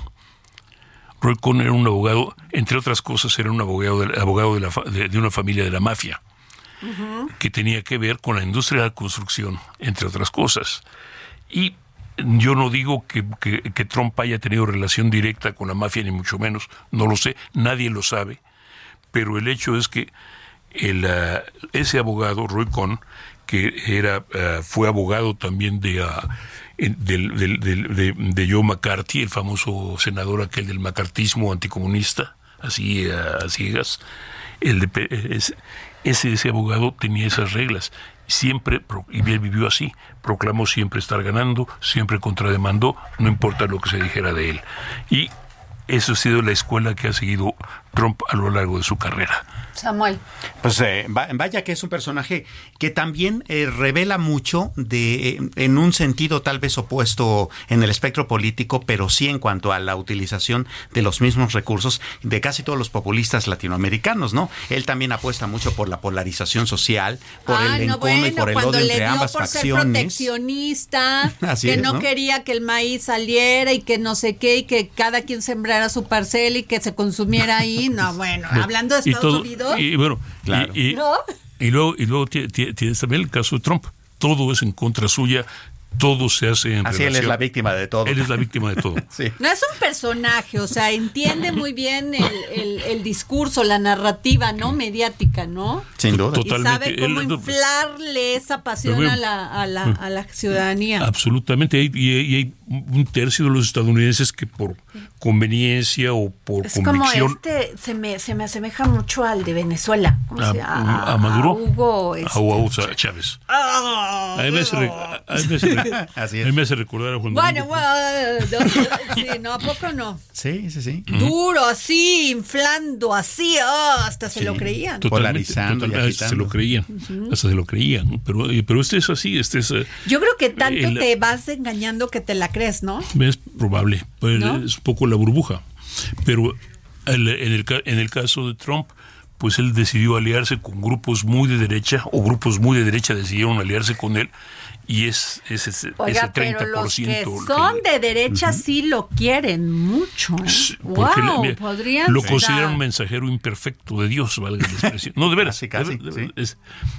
Roy Cohn era un abogado, entre otras cosas, era un abogado de, abogado de, la, de una familia de la mafia que tenía que ver con la industria de la construcción, entre otras cosas. Y yo no digo que, Trump haya tenido relación directa con la mafia, ni mucho menos, no lo sé, nadie lo sabe, pero el hecho es que el, ah, ese abogado, Roy Cohn, que era, ah, fue abogado también de, uh, de, Joe McCarthy, el famoso senador aquel del macartismo anticomunista, así a ciegas, el de, ese, ese abogado tenía esas reglas. Siempre, y él vivió así, proclamó siempre estar ganando, siempre contrademandó, no importa lo que se dijera de él. Y eso ha sido la escuela que ha seguido Trump a lo largo de su carrera. Samuel. Pues eh, vaya que es un personaje que también eh, revela mucho de eh, en un sentido tal vez opuesto en el espectro político, pero sí en cuanto a la utilización de los mismos recursos de casi todos los populistas latinoamericanos, ¿no? Él también apuesta mucho por la polarización social, por el encono y por el odio entre ambas por facciones. Ser proteccionista, <laughs> que no, quería que el maíz saliera y que no sé qué y que cada quien sembrara su parcela y que se consumiera ahí. No, bueno, hablando de Estados Unidos y bueno, y, luego, y luego tienes también el caso de Trump. Todo es en contra suya todo se hace en Así él es la víctima de todo. Él es la víctima de todo. <laughs> No es un personaje, o sea, entiende muy bien el, discurso, la narrativa, ¿no? Mediática, ¿no? Sin duda. Totalmente. Y sabe cómo inflarle esa pasión a la, a, la, a la ciudadanía. Absolutamente. Y, hay un tercio de los estadounidenses que por conveniencia o por es convicción... Como este se me, se me asemeja mucho al de Venezuela. a, Maduro. A Hugo. A Hugo Chávez. Ah, a mí me hace, recordar a Juan Bueno, bueno, <laughs> sí, no, ¿a poco no? Sí, sí, sí. Duro, así, inflando, así, oh, hasta se lo creían. Polarizando hasta se lo creían, hasta se lo creían, pero, pero este es así, este es... Yo creo que tanto te vas engañando que te la crees, ¿no? Es probable, pues, es un poco la burbuja, pero en el, en el caso de Trump, pues él decidió aliarse con grupos muy de derecha, o grupos muy de derecha decidieron aliarse con él, y es, ese, ese 30%. Pero los que son de derecha sí lo quieren mucho. ¿eh? Wow, podrían Lo consideran un mensajero imperfecto de Dios, valga la expresión. No, de veras. casi,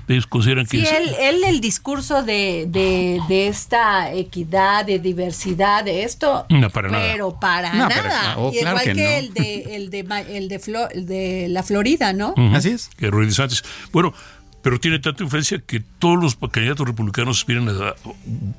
ellos consideran que sí, él, el discurso de, de, de, esta equidad, de diversidad, de esto. No, para pero para nada. Oh, igual que, el, de, el, de, el, de el de la Florida, ¿no? Así es. Que Ruiz Sánchez. Bueno, pero tiene tanta influencia que todos los candidatos republicanos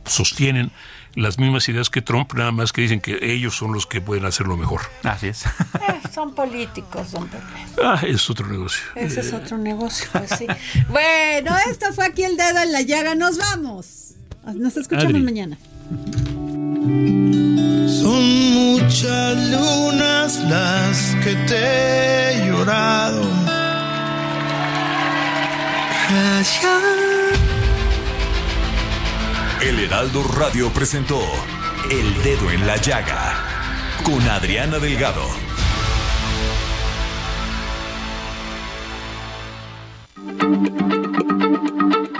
sostienen las mismas ideas que Trump, nada más que dicen que ellos son los que pueden hacerlo mejor. Así es. <laughs> Eh, son políticos, don Pepe. Ah, es otro negocio. Ese es otro negocio, pues sí. bueno, esto fue aquí el dedo en la llaga. Nos vamos. Nos escuchamos mañana. Son muchas lunas las que te he llorado el Heraldo Radio presentó El Dedo en la Llaga con Adriana Delgado.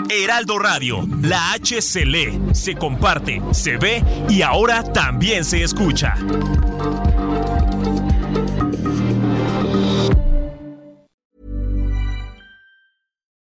Heraldo Radio, la H se lee, se comparte, se ve y ahora también se escucha.